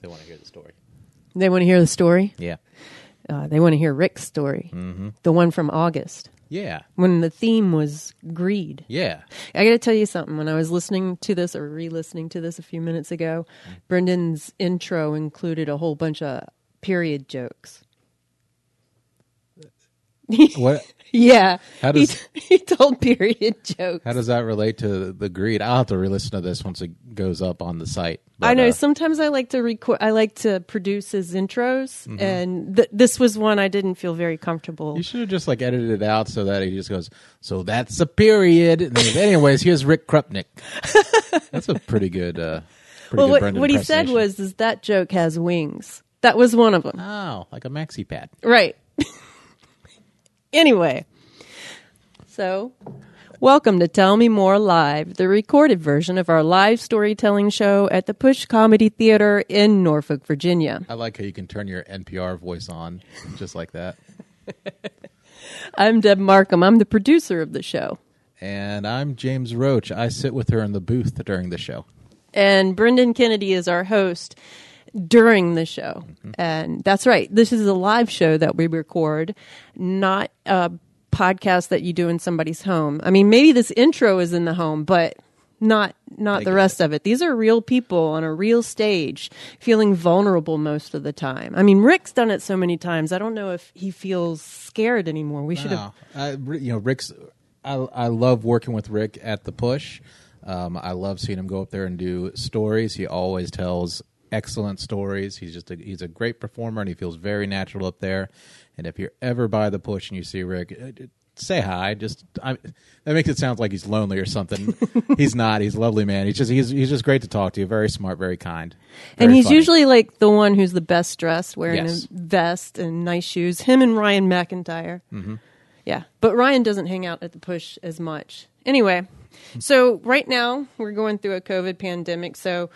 They want to hear the story. They want to hear the story. Yeah. Uh, they want to hear Rick's story, mm-hmm. the one from August Yeah. when the theme was greed. Yeah. I got to tell you something. When I was listening to this or re-listening to this a few minutes ago, Brendan's intro included a whole bunch of period jokes. What? Yeah, How he, does- he told period jokes. How does that relate to the greed? I'll have to re-listen to this once it goes up on the site. I know. uh, sometimes I like to record. I like to produce his intros, Mm-hmm. and th- this was one I didn't feel very comfortable. You should have just like edited it out so that he just goes, so that's a period. And anyways, here's Rick Krupnik. That's a pretty good, uh, pretty well, good what, what he said was, "Is that joke has wings?" That was one of them. oh, like a maxi pad. Right. anyway, so welcome to Tell Me More Live, the recorded version of our live storytelling show at the Push Comedy Theater in Norfolk, Virginia. I like how you can turn your NPR voice on just like that. I'm Deb Markham. I'm the producer of the show. And I'm James Roach. I sit with her in the booth during the show. And Brendan Kennedy is our host during the show. And that's right. This is a live show that we record, not a podcast that you do in somebody's home. I mean, maybe this intro is in the home, but not not the get rest of it. These are real people on a real stage feeling vulnerable most of the time. I mean, Rick's done it so many times. I don't know if he feels scared anymore. We should have No, you know, Rick's. I I love working with Rick at the push. Um, I love seeing him go up there and do stories. He always tells excellent stories. He's just a, he's a great performer, and he feels very natural up there. And if you're ever by the push and you see Rick, uh, say hi. Just I, that makes it sound like he's lonely or something. he's not. He's a lovely man. He's just he's he's just great to talk to. Very smart, very kind, And he's funny. usually like the one who's the best dressed, wearing Yes. a vest and nice shoes. Him and Ryan McIntyre. Mm-hmm. Yeah, but Ryan doesn't hang out at the push as much. Anyway, so right now we're going through a COVID pandemic. So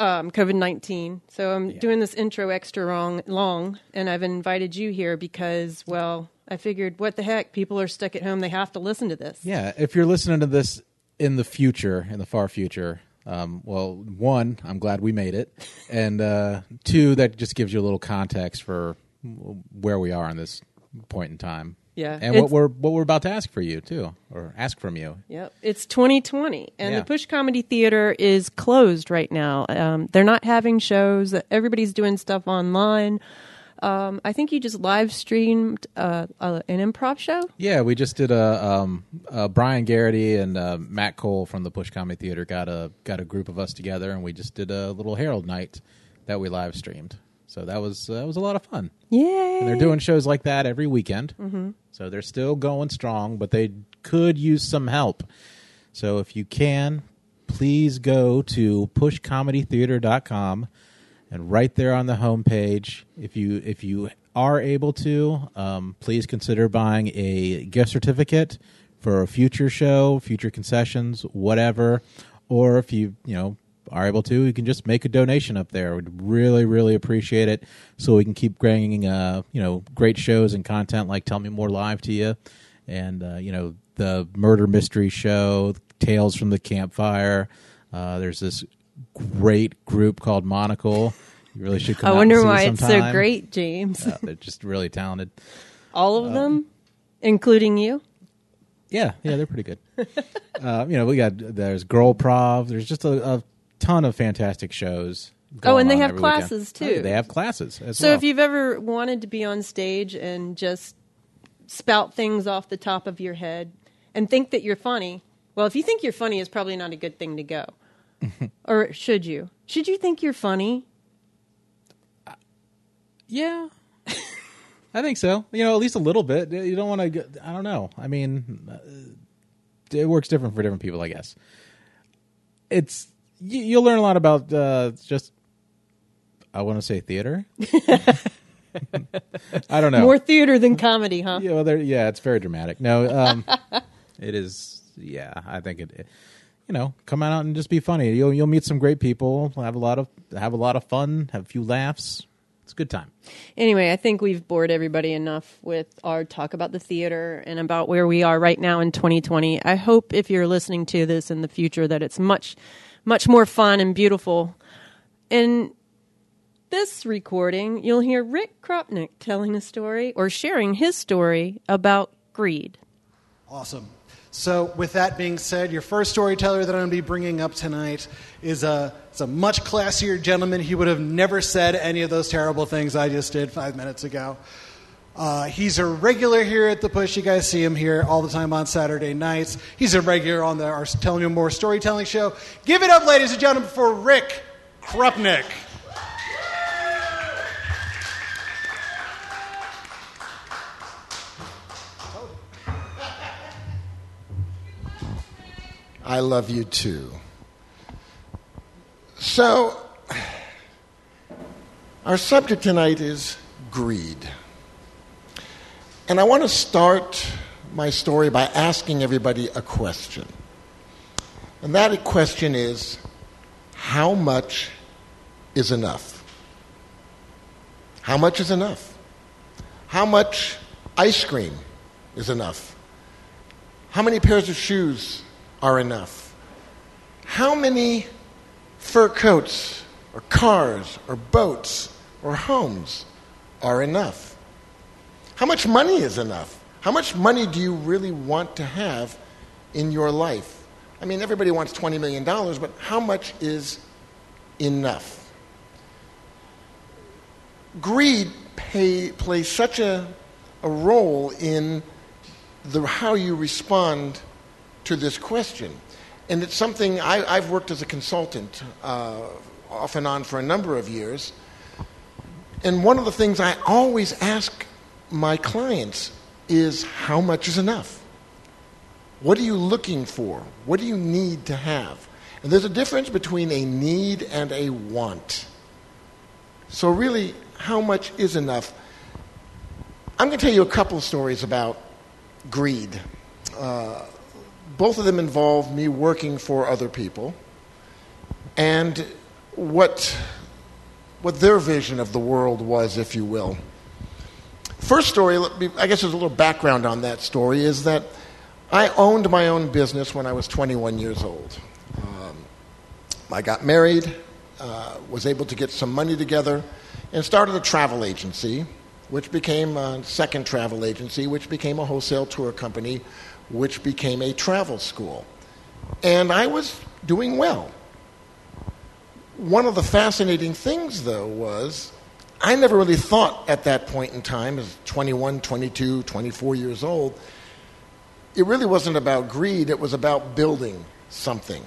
um, COVID nineteen. So I'm doing this intro extra long, long, and I've invited you here because, well, I figured, what the heck? People are stuck at home; they have to listen to this. Yeah, if you're listening to this in the future, in the far future, um, well, one, I'm glad we made it, and uh, two, that just gives you a little context for where we are in this point in time. Yeah, and what we're what we're about to ask for you too, or ask from you. Yep, it's 2020, and Yeah. the Push Comedy Theater is closed right now. Um, they're not having shows. Everybody's doing stuff online. Um, I think you just live streamed uh, uh, an improv show. Yeah, we just did a um, uh, Brian Garrity and uh, Matt Cole from the Push Comedy Theater got a got a group of us together, and we just did a little Herald night that we live streamed. So that was that was a lot of fun. Yay! And they're doing shows like that every weekend. Mm-hmm. So they're still going strong, but they could use some help. So if you can, please go to pushcomedytheater.com and right there on the homepage, if you if you are able to, um, please consider buying a gift certificate for a future show, future concessions, whatever. Or if you you know are able to, you can just make a donation up there. We'd really, really appreciate it, so we can keep bringing uh, you know great shows and content like Tell Me More Live to you, and uh, you know the murder mystery show, Tales from the Campfire. Uh, there's this great group called Monocle. You really should come. I out wonder and see why it's so great, James. Uh, they're just really talented. All of them, including you. Yeah, yeah, they're pretty good. uh, you know, we got there's Girl Prov. There's just a, a ton of fantastic shows. Oh, and they have every weekend. classes, Oh, too. they have classes as So well. if you've ever wanted to be on stage and just spout things off the top of your head and think that you're funny, well, if you think you're funny, it's probably not a good thing to go. or should you? Should you think you're funny? yeah, I think so. You know, at least a little bit. You don't want to. I don't know. I mean, uh, it works different for different people, I guess. It's you, you'll learn a lot about uh, just. I want to say theater. I don't know. More theater than comedy, huh? Yeah, well, there, yeah, it's very dramatic. No, um, it is. Yeah, I think it, it- You know, come out and just be funny. You'll you'll meet some great people. Have a lot of have a lot of fun. Have a few laughs. It's a good time. Anyway, I think we've bored everybody enough with our talk about the theater and about where we are right now in 2020. I hope if you're listening to this in the future that it's much, much more fun and beautiful. In this recording, you'll hear Rick Krupnick telling a story or sharing his story about greed. Awesome. So, with that being said, your first storyteller that I'm going to be bringing up tonight is a, is a much classier gentleman. He would have never said any of those terrible things I just did five minutes ago. Uh, he's a regular here at the Push. You guys see him here all the time on Saturday nights. He's a regular on the our Telling You More storytelling show. Give it up, ladies and gentlemen, for Rick Krupnick. I love you too. So, our subject tonight is greed. And I want to start my story by asking everybody a question. And that question is how much is enough? How much is enough? How much ice cream is enough? How many pairs of shoes are enough? How many fur coats or cars or boats or homes are enough? How much money is enough? How much money do you really want to have in your life? I mean, everybody wants $20 million, but how much is enough? Greed pay, plays such a, a role in the, how you respond to this question. And it's something I, have worked as a consultant uh, off and on for a number of years. And one of the things I always ask my clients is how much is enough? What are you looking for? What do you need to have? And there's a difference between a need and a want. So, really, how much is enough? I'm going to tell you a couple of stories about greed. Uh, both of them involve me working for other people and what, what their vision of the world was, if you will. First story, I guess there's a little background on that story, is that I owned my own business when I was 21 years old. Um, I got married, uh, was able to get some money together, and started a travel agency, which became a second travel agency, which became a wholesale tour company, which became a travel school. And I was doing well. One of the fascinating things, though, was I never really thought at that point in time, as 21, 22, 24 years old, it really wasn't about greed, it was about building something.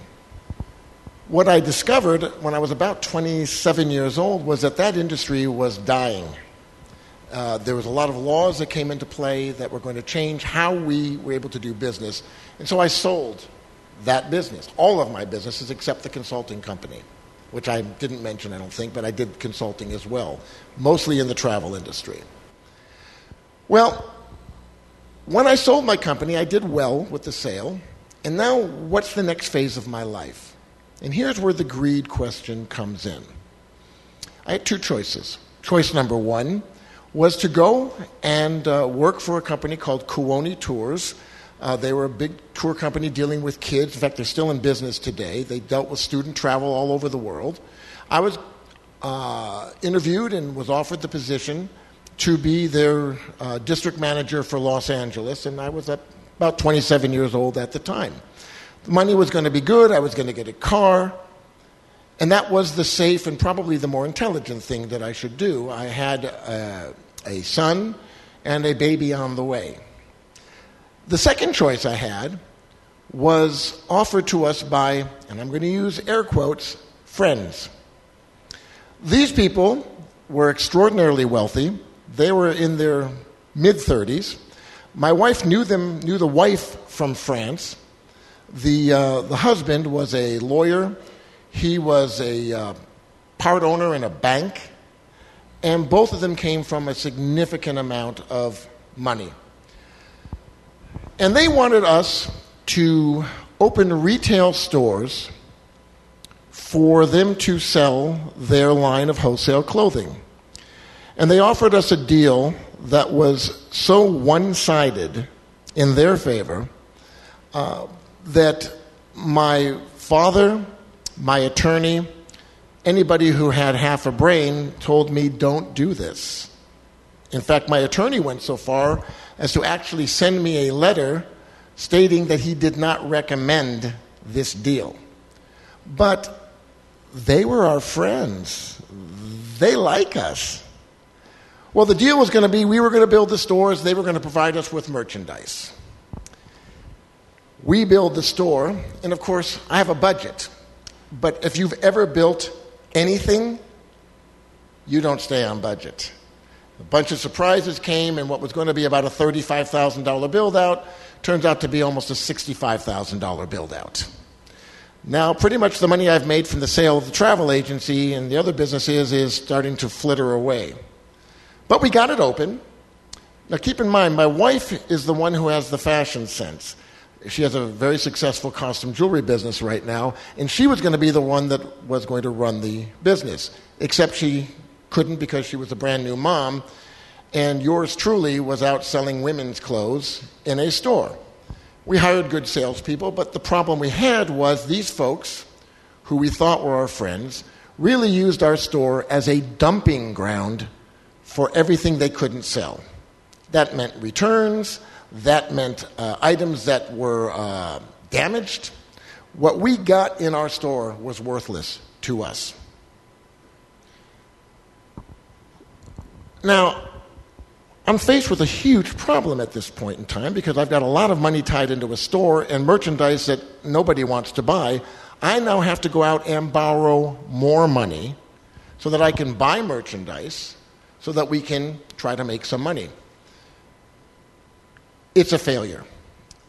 What I discovered when I was about 27 years old was that that industry was dying. Uh, there was a lot of laws that came into play that were going to change how we were able to do business. And so I sold that business, all of my businesses except the consulting company, which I didn't mention, I don't think, but I did consulting as well, mostly in the travel industry. Well, when I sold my company, I did well with the sale. And now, what's the next phase of my life? And here's where the greed question comes in. I had two choices. Choice number one was to go and uh, work for a company called Kuoni Tours. Uh, they were a big tour company dealing with kids. In fact, they're still in business today. They dealt with student travel all over the world. I was uh, interviewed and was offered the position to be their uh, district manager for Los Angeles, and I was about 27 years old at the time. The money was going to be good. I was going to get a car. And that was the safe and probably the more intelligent thing that I should do. I had a, a son and a baby on the way. The second choice I had was offered to us by, and I'm going to use air quotes, friends. These people were extraordinarily wealthy. They were in their mid 30s. My wife knew them, knew the wife from France. The, uh, the husband was a lawyer he was a uh, part owner in a bank, and both of them came from a significant amount of money. And they wanted us to open retail stores for them to sell their line of wholesale clothing. And they offered us a deal that was so one sided in their favor uh, that my father my attorney, Anybody who had half a brain told me, don't do this. In fact, my attorney went so far as to actually send me a letter stating that he did not recommend this deal. But they were our friends, they like us. Well, the deal was going to be we were going to build the stores, they were going to provide us with merchandise. We build the store, and of course, I have a budget. But if you've ever built anything, you don't stay on budget. A bunch of surprises came, and what was going to be about a $35,000 build out turns out to be almost a $65,000 build out. Now, pretty much the money I've made from the sale of the travel agency and the other businesses is starting to flitter away. But we got it open. Now, keep in mind, my wife is the one who has the fashion sense. She has a very successful costume jewelry business right now, and she was going to be the one that was going to run the business, except she couldn't because she was a brand new mom, and yours truly was out selling women's clothes in a store. We hired good salespeople, but the problem we had was these folks, who we thought were our friends, really used our store as a dumping ground for everything they couldn't sell. That meant returns, that meant uh, items that were uh, damaged. What we got in our store was worthless to us. Now, I'm faced with a huge problem at this point in time because I've got a lot of money tied into a store and merchandise that nobody wants to buy. I now have to go out and borrow more money so that I can buy merchandise so that we can try to make some money. It's a failure.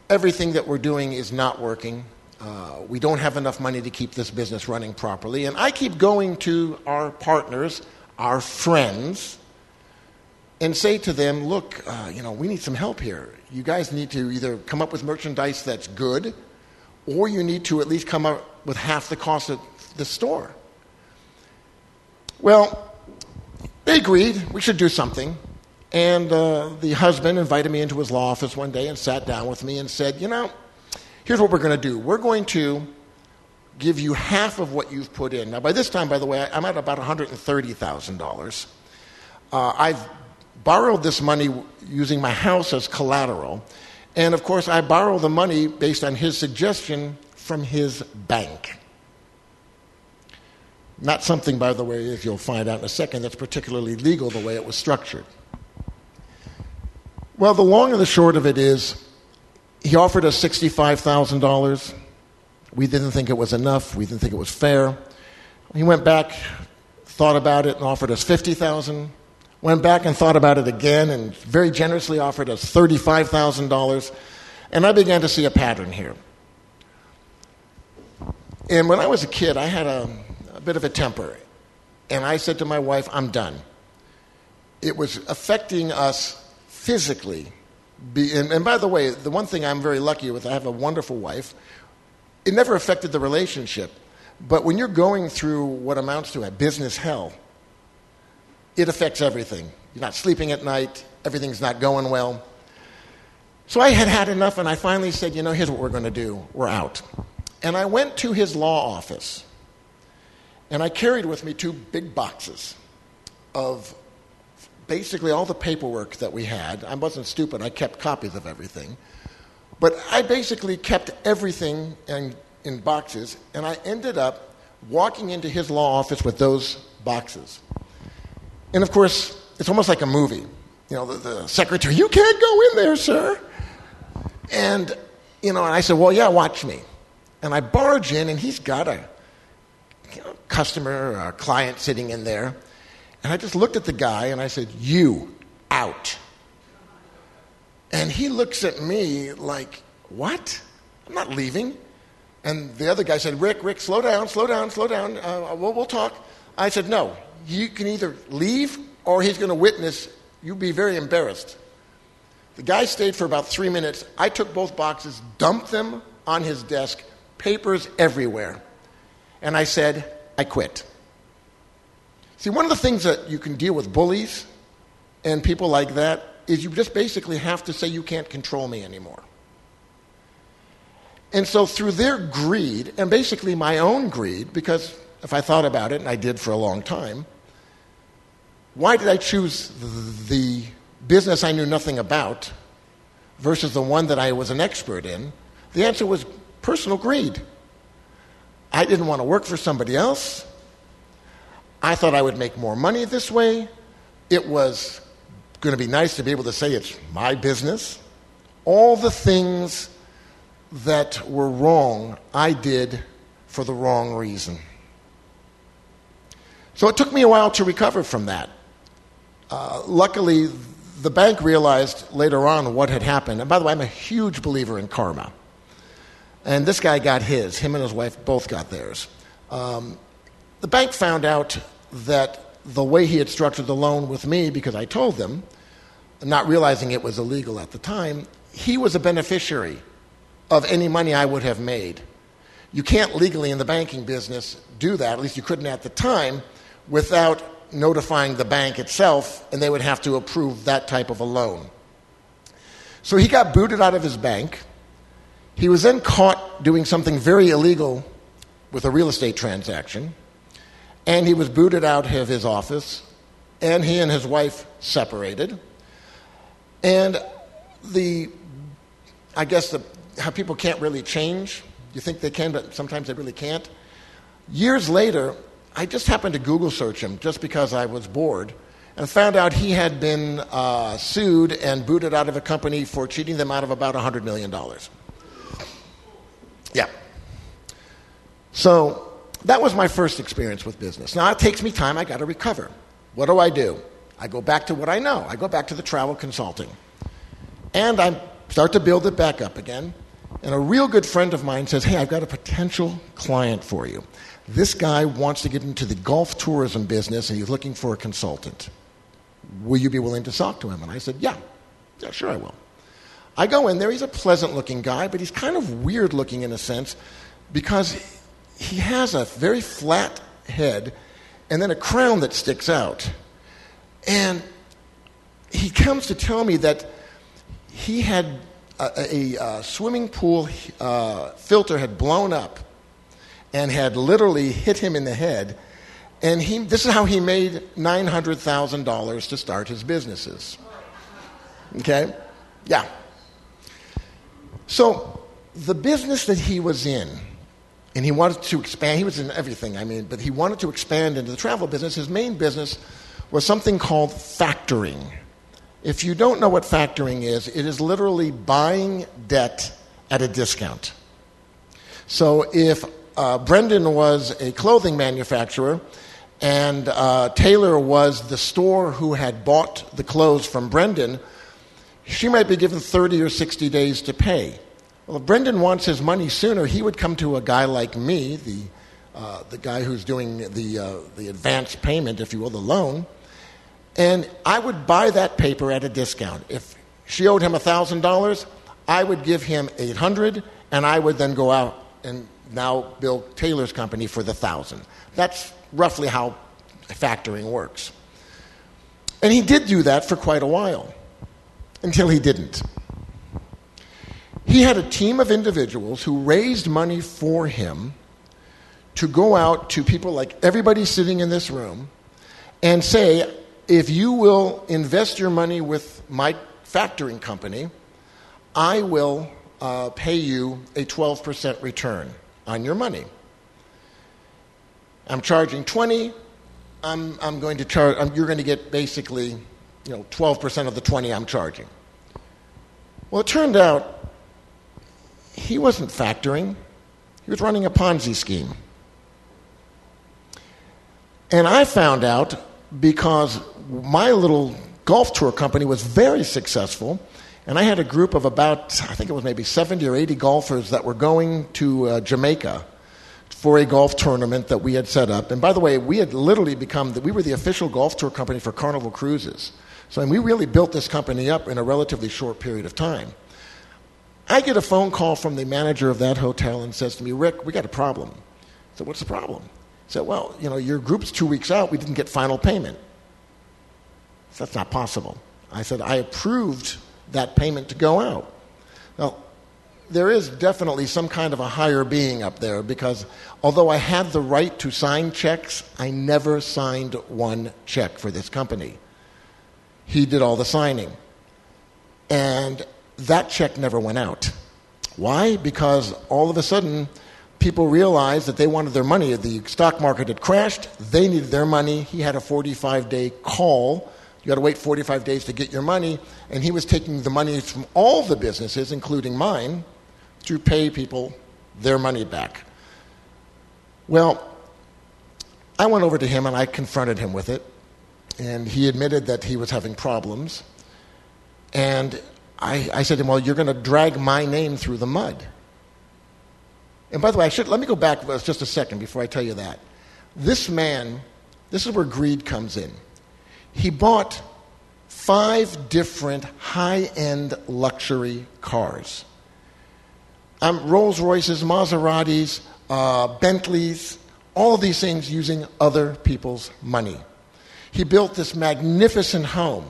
Everything that we're doing is not working. Uh, we don't have enough money to keep this business running properly. And I keep going to our partners, our friends, and say to them, look, uh, you know, we need some help here. You guys need to either come up with merchandise that's good, or you need to at least come up with half the cost of the store. Well, they agreed we should do something. And uh, the husband invited me into his law office one day and sat down with me and said, You know, here's what we're going to do. We're going to give you half of what you've put in. Now, by this time, by the way, I'm at about $130,000. Uh, I've borrowed this money using my house as collateral. And of course, I borrow the money based on his suggestion from his bank. Not something, by the way, as you'll find out in a second, that's particularly legal the way it was structured. Well, the long and the short of it is, he offered us $65,000. We didn't think it was enough. We didn't think it was fair. He went back, thought about it, and offered us 50000 went back and thought about it again and very generously offered us $35,000. And I began to see a pattern here. And when I was a kid, I had a, a bit of a temper. And I said to my wife, I'm done. It was affecting us physically. And, and by the way, the one thing I'm very lucky with, I have a wonderful wife. It never affected the relationship. But when you're going through what amounts to a business hell, it affects everything. You're not sleeping at night, everything's not going well. So I had had enough, and I finally said, you know, here's what we're going to do. We're out. And I went to his law office, and I carried with me two big boxes of basically all the paperwork that we had. I wasn't stupid, I kept copies of everything. But I basically kept everything in, in boxes, and I ended up walking into his law office with those boxes. And of course, it's almost like a movie. You know, the, the secretary, you can't go in there, sir. And, you know, and I said, well, yeah, watch me. And I barge in, and he's got a you know, customer or a client sitting in there. And I just looked at the guy and I said, You, out. And he looks at me like, What? I'm not leaving. And the other guy said, Rick, Rick, slow down, slow down, slow down. Uh, we'll, we'll talk. I said, No, you can either leave or he's going to witness. You'll be very embarrassed. The guy stayed for about three minutes. I took both boxes, dumped them on his desk, papers everywhere. And I said, I quit. See, one of the things that you can deal with bullies and people like that is you just basically have to say, You can't control me anymore. And so, through their greed, and basically my own greed, because if I thought about it, and I did for a long time, why did I choose the business I knew nothing about versus the one that I was an expert in? The answer was personal greed. I didn't want to work for somebody else. I thought I would make more money this way. It was going to be nice to be able to say it's my business. All the things that were wrong, I did for the wrong reason. So it took me a while to recover from that. Uh, luckily, the bank realized later on what had happened. And by the way, I'm a huge believer in karma. And this guy got his. Him and his wife both got theirs. Um, the bank found out that the way he had structured the loan with me, because I told them, not realizing it was illegal at the time, he was a beneficiary of any money I would have made. You can't legally in the banking business do that, at least you couldn't at the time, without notifying the bank itself, and they would have to approve that type of a loan. So he got booted out of his bank. He was then caught doing something very illegal with a real estate transaction, and he was booted out of his office, and he and his wife separated. And the, I guess, the, how people can't really change. You think they can, but sometimes they really can't. Years later, I just happened to Google search him just because I was bored and found out he had been uh, sued and booted out of a company for cheating them out of about $100 million. Yeah. So that was my first experience with business. Now it takes me time, I got to recover. What do I do? I go back to what I know. I go back to the travel consulting. And I start to build it back up again. And a real good friend of mine says, Hey, I've got a potential client for you. This guy wants to get into the golf tourism business and he's looking for a consultant. Will you be willing to talk to him? And I said, Yeah, yeah, sure I will. I go in there, he's a pleasant looking guy, but he's kind of weird looking in a sense because he has a very flat head and then a crown that sticks out. And he comes to tell me that he had a, a, a swimming pool uh, filter had blown up and had literally hit him in the head. And he, this is how he made $900,000 to start his businesses. Okay? Yeah. So the business that he was in, and he wanted to expand, he was in everything, I mean, but he wanted to expand into the travel business. His main business was something called factoring. If you don't know what factoring is, it is literally buying debt at a discount. So if uh, Brendan was a clothing manufacturer and uh, Taylor was the store who had bought the clothes from Brendan, she might be given 30 or 60 days to pay. Well, if Brendan wants his money sooner, he would come to a guy like me, the, uh, the guy who's doing the, uh, the advance payment, if you will, the loan, and I would buy that paper at a discount. If she owed him $1,000, I would give him 800 and I would then go out and now bill Taylor's company for the 1000 That's roughly how factoring works. And he did do that for quite a while until he didn't. He had a team of individuals who raised money for him to go out to people like everybody sitting in this room and say, if you will invest your money with my factoring company, I will uh, pay you a 12% return on your money. I'm charging 20. I'm, I'm going to charge, I'm, you're going to get basically, you know, 12% of the 20 I'm charging. Well, it turned out he wasn't factoring. He was running a Ponzi scheme. And I found out because my little golf tour company was very successful. And I had a group of about, I think it was maybe 70 or 80 golfers that were going to uh, Jamaica for a golf tournament that we had set up. And by the way, we had literally become, the, we were the official golf tour company for Carnival Cruises. So and we really built this company up in a relatively short period of time. I get a phone call from the manager of that hotel and says to me, Rick, we got a problem. I said, what's the problem? Said, well, you know, your group's two weeks out. We didn't get final payment. That's not possible. I said, I approved that payment to go out. Now, there is definitely some kind of a higher being up there because although I had the right to sign checks, I never signed one check for this company. He did all the signing. And that check never went out. Why? Because all of a sudden, people realized that they wanted their money. The stock market had crashed. They needed their money. He had a 45 day call. You had to wait 45 days to get your money. And he was taking the money from all the businesses, including mine, to pay people their money back. Well, I went over to him and I confronted him with it. And he admitted that he was having problems. And I, I said to him, Well, you're going to drag my name through the mud. And by the way, I should, let me go back just a second before I tell you that. This man, this is where greed comes in. He bought five different high end luxury cars um, Rolls Royces, Maseratis, uh, Bentleys, all these things using other people's money. He built this magnificent home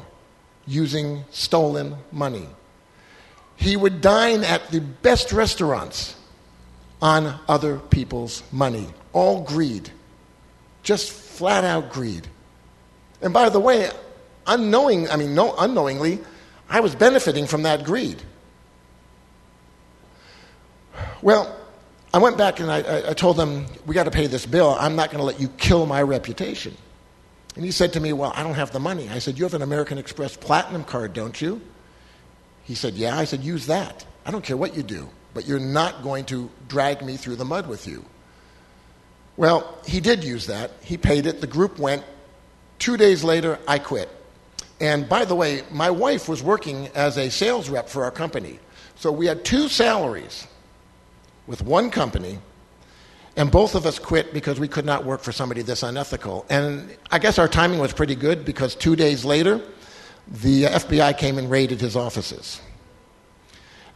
using stolen money. He would dine at the best restaurants on other people's money. All greed. Just flat out greed. And by the way, unknowing, I mean, no, unknowingly, I was benefiting from that greed. Well, I went back and I, I told them, we got to pay this bill. I'm not going to let you kill my reputation. And he said to me, Well, I don't have the money. I said, You have an American Express Platinum card, don't you? He said, Yeah. I said, Use that. I don't care what you do, but you're not going to drag me through the mud with you. Well, he did use that. He paid it. The group went. Two days later, I quit. And by the way, my wife was working as a sales rep for our company. So we had two salaries with one company and both of us quit because we could not work for somebody this unethical. And I guess our timing was pretty good because two days later, the FBI came and raided his offices.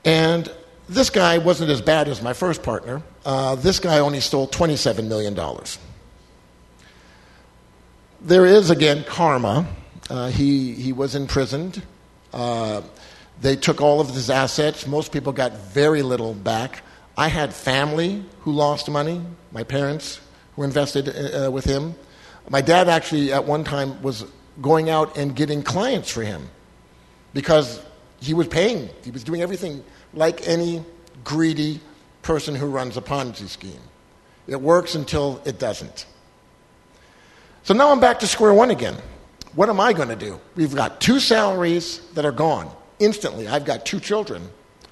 And this guy wasn't as bad as my first partner. Uh, this guy only stole $27 million. There is, again, karma. Uh, he, he was imprisoned. Uh, they took all of his assets. Most people got very little back. I had family who lost money, my parents who invested uh, with him. My dad actually, at one time, was going out and getting clients for him because he was paying. He was doing everything like any greedy person who runs a Ponzi scheme. It works until it doesn't. So now I'm back to square one again. What am I going to do? We've got two salaries that are gone instantly. I've got two children.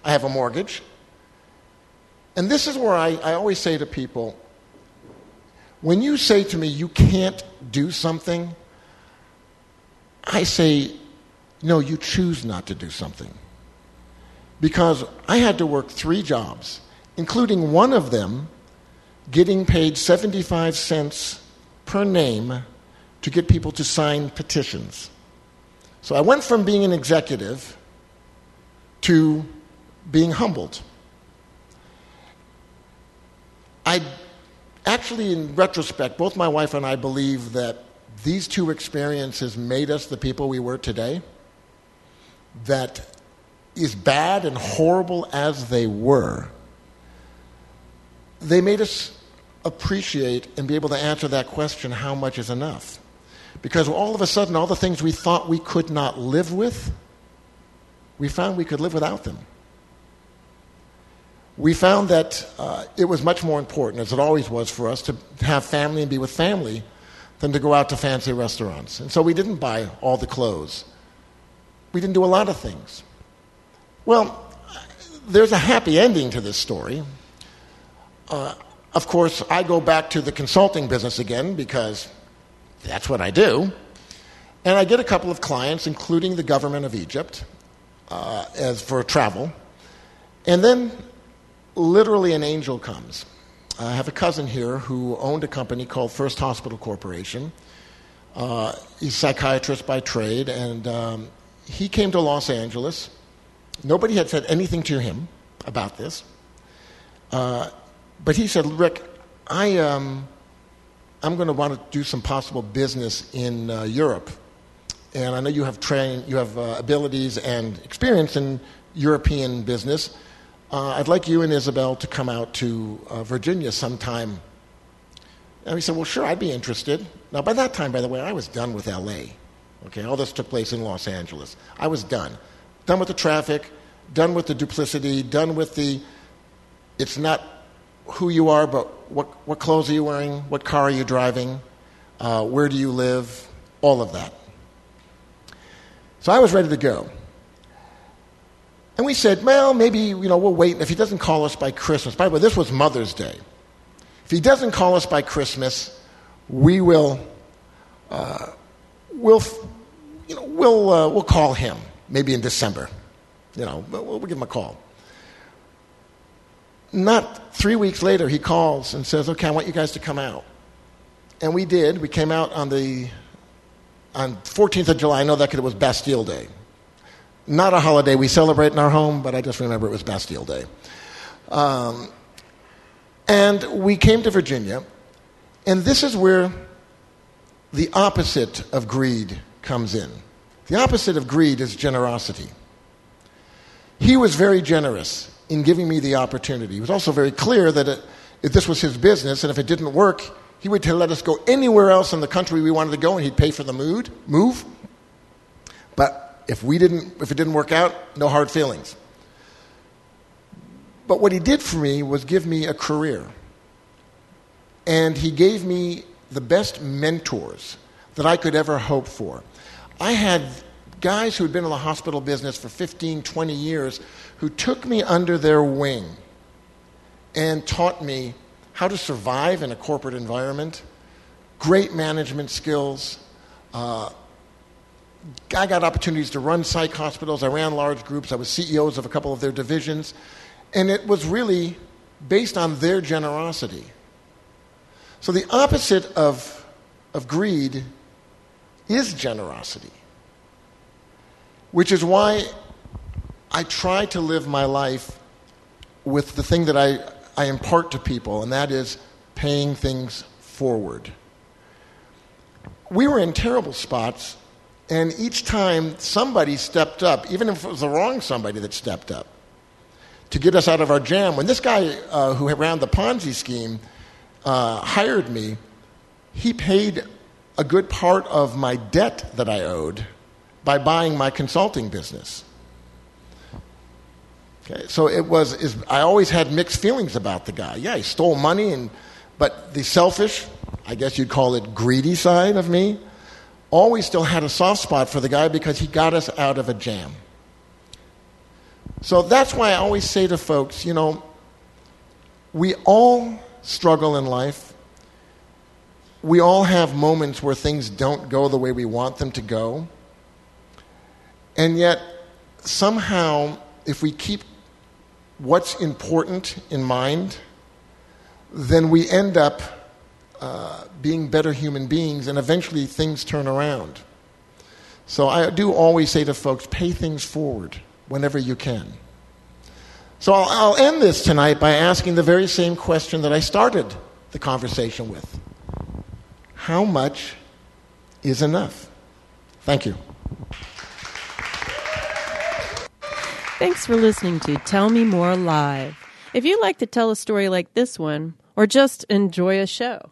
I have a mortgage. And this is where I, I always say to people when you say to me, you can't do something, I say, no, you choose not to do something. Because I had to work three jobs, including one of them getting paid 75 cents per name to get people to sign petitions. So I went from being an executive to being humbled. I actually, in retrospect, both my wife and I believe that these two experiences made us the people we were today. That as bad and horrible as they were, they made us appreciate and be able to answer that question how much is enough? Because all of a sudden, all the things we thought we could not live with, we found we could live without them we found that uh, it was much more important, as it always was for us, to have family and be with family than to go out to fancy restaurants. And so we didn't buy all the clothes. We didn't do a lot of things. Well, there's a happy ending to this story. Uh, of course, I go back to the consulting business again because that's what I do. And I get a couple of clients, including the government of Egypt, uh, as for travel. And then literally an angel comes. I have a cousin here who owned a company called First Hospital Corporation. Uh, he's a psychiatrist by trade, and um, he came to Los Angeles. Nobody had said anything to him about this. Uh, but he said, Rick, I, um, I'm going to want to do some possible business in uh, Europe. And I know you have, train, you have uh, abilities and experience in European business. uh, I'd like you and Isabel to come out to uh, Virginia sometime. And we said, Well, sure, I'd be interested. Now, by that time, by the way, I was done with LA. Okay, all this took place in Los Angeles. I was done. Done with the traffic, done with the duplicity, done with the it's not who you are, but what, what clothes are you wearing, what car are you driving, uh, where do you live, all of that. So I was ready to go. And we said, well, maybe, you know, we'll wait. If he doesn't call us by Christmas, by the way, this was Mother's Day. If he doesn't call us by Christmas, we will, uh, we'll, you know, we'll, uh, we'll call him maybe in December. You know, we'll, we'll give him a call. Not three weeks later, he calls and says, okay, I want you guys to come out. And we did. We came out on the on 14th of July. I know that because it was Bastille Day. Not a holiday we celebrate in our home, but I just remember it was Bastille Day. Um, and we came to Virginia, and this is where the opposite of greed comes in. The opposite of greed is generosity. He was very generous in giving me the opportunity. He was also very clear that it, if this was his business and if it didn't work, he would let us go anywhere else in the country we wanted to go and he'd pay for the mood, move. But if we didn't if it didn't work out, no hard feelings. But what he did for me was give me a career. And he gave me the best mentors that I could ever hope for. I had guys who had been in the hospital business for 15, 20 years who took me under their wing and taught me how to survive in a corporate environment, great management skills. Uh, I got opportunities to run psych hospitals. I ran large groups. I was CEOs of a couple of their divisions. And it was really based on their generosity. So the opposite of, of greed is generosity, which is why I try to live my life with the thing that I, I impart to people, and that is paying things forward. We were in terrible spots, and each time somebody stepped up, even if it was the wrong somebody that stepped up, to get us out of our jam. When this guy uh, who ran the Ponzi scheme uh, hired me, he paid a good part of my debt that I owed by buying my consulting business. Okay, so it was. Is, I always had mixed feelings about the guy. Yeah, he stole money, and but the selfish, I guess you'd call it greedy side of me, always still had a soft spot for the guy because he got us out of a jam. So that's why I always say to folks, you know, we all struggle in life. We all have moments where things don't go the way we want them to go. And yet, somehow, if we keep what's important in mind, then we end up uh, being better human beings, and eventually things turn around. So I do always say to folks pay things forward whenever you can. So I'll, I'll end this tonight by asking the very same question that I started the conversation with How much is enough? Thank you. Thanks for listening to Tell Me More Live. If you'd like to tell a story like this one, or just enjoy a show,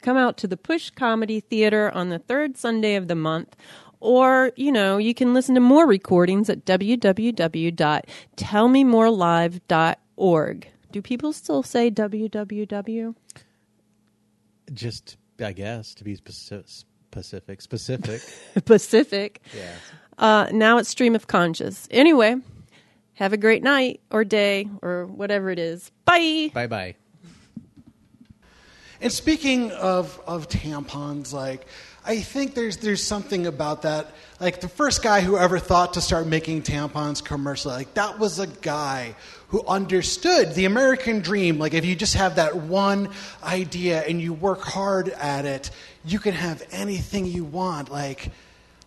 come out to the Push Comedy Theater on the third Sunday of the month, or, you know, you can listen to more recordings at www.tellmemorelive.org. Do people still say www? Just, I guess, to be specific. Specific. Specific. Pacific. yeah. Uh, now it's stream of conscious. Anyway, have a great night or day or whatever it is. Bye. Bye bye. And speaking of, of tampons, like I think there's there's something about that. Like the first guy who ever thought to start making tampons commercially, like that was a guy who understood the American dream. Like if you just have that one idea and you work hard at it, you can have anything you want. Like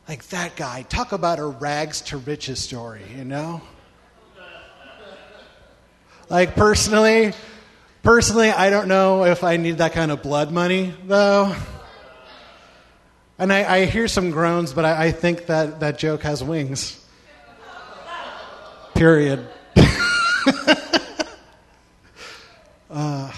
like that guy. Talk about a rags to riches story, you know? Like personally, personally, I don't know if I need that kind of blood money, though. And I, I hear some groans, but I, I think that that joke has wings. Period. Uh,